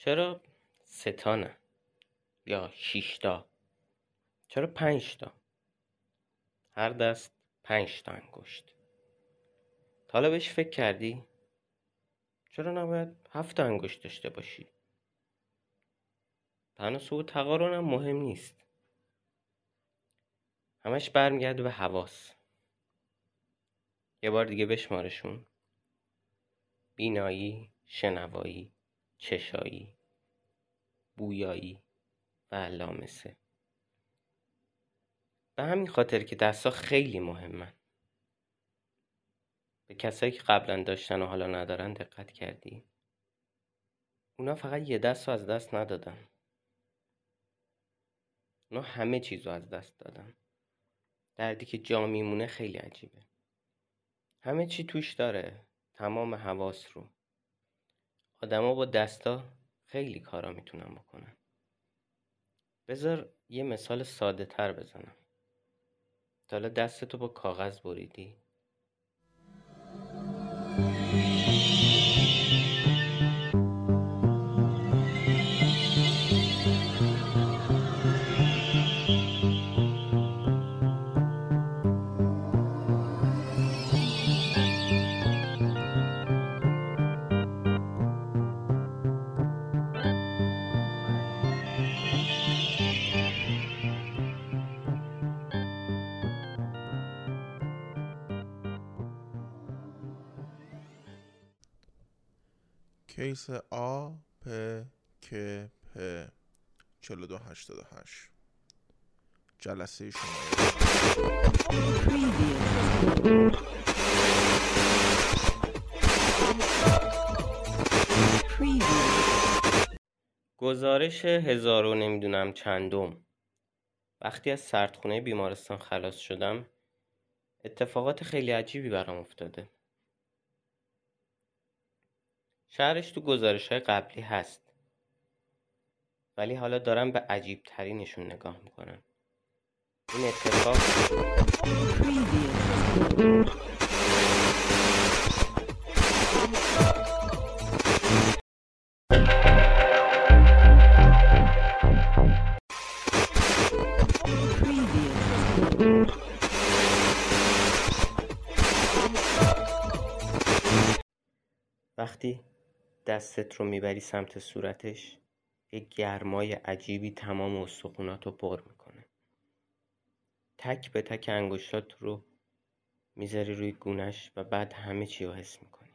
چرا ستا نه یا شیشتا؟ چرا پنجتا؟ هر دست پنج تا انگشت. تا حالا بهش فکر کردی؟ چرا نباید هفت انگشت داشته باشی؟ تناسب و تقارن هم مهم نیست. همش برمیگرده به حواس. یه بار دیگه بشمارشون. بینایی شنوایی چشایی. بویایی و لامسه به همین خاطر که دستا خیلی مهمن. به کسایی که قبلا داشتن و حالا ندارن دقت کردی؟ اونا فقط یه دست رو از دست ندادن. اونا همه چیز رو از دست دادن. دردی که جا میمونه خیلی عجیبه. همه چی توش داره. تمام حواس رو. آدما با دستا خیلی کارا می‌تونن بکنن بذار یه مثال ساده تر بزنم. تا حالا دستتو با کاغذ بریدی؟ کیس آ پ ک پ. 4288 جلسه شما. گزارش هزار و نمی‌دونم چندم. وقتی از سردخونه بیمارستان خلاص شدم اتفاقات خیلی عجیبی برام افتاده. شهرش تو گزارش های قبلی هست. ولی حالا دارم به عجیب ترینشون نگاه می‌کنم. این اتفاق وقتی دستت رو می‌بری سمت صورتش یه گرمای عجیبی تمام استخونات رو پر می‌کنه. تک به تک انگشتات رو می‌ذاری روی گونش و بعد همه چی رو حس می‌کنی.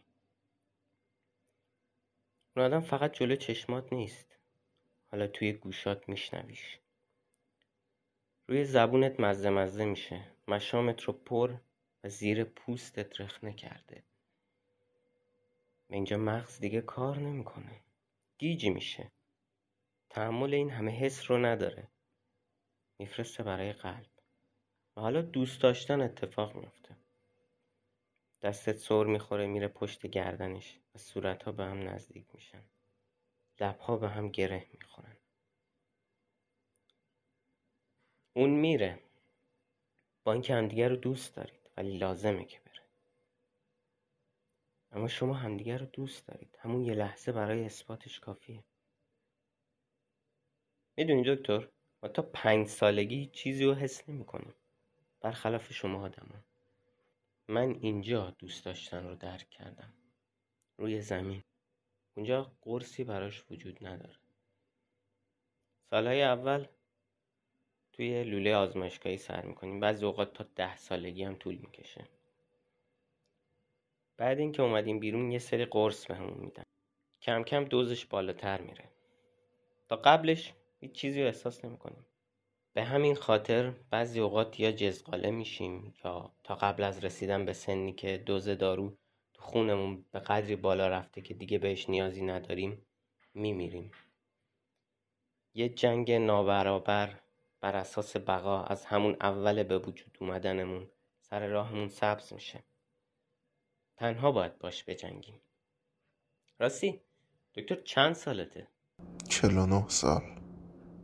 اون آدم فقط جلو چشمات نیست. حالا توی گوشات میشنویش. روی زبونت مزه مزه میشه. مشامت رو پر و زیر پوستت رخنه کرده. اینجا مغز دیگه کار نمی‌کنه. گیجی میشه. تحمل این همه حس رو نداره. میفرسته برای قلب. و حالا دوست داشتن اتفاق میفته دستت سر می‌خوره میره پشت گردنش و صورتها به هم نزدیک میشن. لبها به هم گره می‌خورن. اون میره. با اینکه همدیگه رو دوست دارید ولی لازمه که اما شما همدیگه رو دوست دارید. همون یه لحظه برای اثباتش کافیه. می‌دونی دکتر ما تا پنج سالگی چیزی رو حس نمی کنیم برخلاف شما آدما من اینجا دوست داشتن رو درک کردم. روی زمین. اونجا قرصی براش وجود نداره. سالهای اول توی لوله آزمایشگاهی سر می‌کنیم. بعضی اوقات تا ده سالگی هم طول می‌کشه. بعد اینکه اومدیم بیرون یه سری قرص بهمون میدن. کم کم دوزش بالاتر میره. تا قبلش هیچ چیزی رو احساس نمی‌کنیم. به همین خاطر بعضی اوقات یا جزقاله میشیم یا تا قبل از رسیدن به سنی که دوز دارو تو خونمون به قدری بالا رفته که دیگه بهش نیازی نداریم میمیریم. یه جنگ نابرابر بر اساس بقا از همون اول به وجود اومدنمون سر راهمون سبز میشه. تنها باید باش بجنگیم. راستی دکتر چند سالته؟ 49 سال.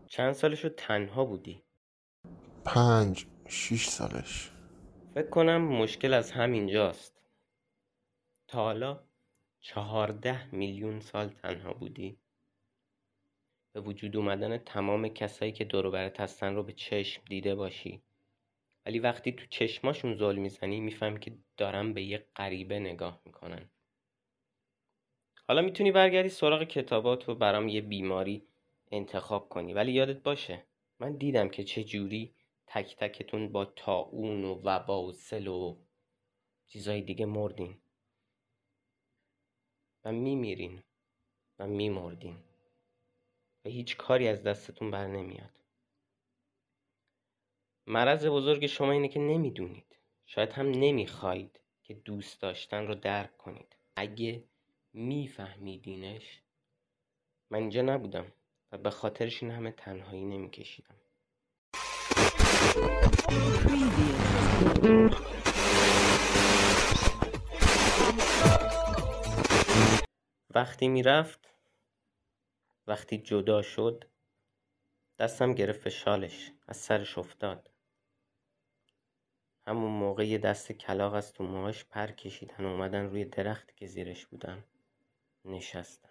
چند سالشو تنها بودی؟ پنج شیش سالش. فکر کنم مشکل از همینجاست. تا حالا چهارده میلیون سال تنها بودی. به وجود اومدن تمام کسایی که دور هستن رو به چشم دیده باشی. ولی وقتی تو چشماشون زل می‌زنی می‌فهمی که دارن به یه غریبه نگاه می‌کنن. حالا می‌تونی برگردی سراغ کتابات و برام یه بیماری انتخاب کنی. ولی یادت باشه من دیدم که چه جوری تک تکتون با تاون و وبا و سل و چیزای دیگه مردین. و میمیرین و میمردین. و هیچ کاری از دستتون بر نمیاد. مرض بزرگ شما اینه که نمی‌دونید. شاید هم نمی‌خواید که دوست داشتن رو درک کنید. اگه میفهمیدینش من اینجا نبودم و به خاطرش این همه تنهایی نمیکشیدم. وقتی می‌رفت وقتی جدا شد دستم گرفت به شالش از سرش افتاد. همون موقع یه دست کلاق از تو موهاش پر کشیدن اومدن روی درختی که زیرش بودم. نشستن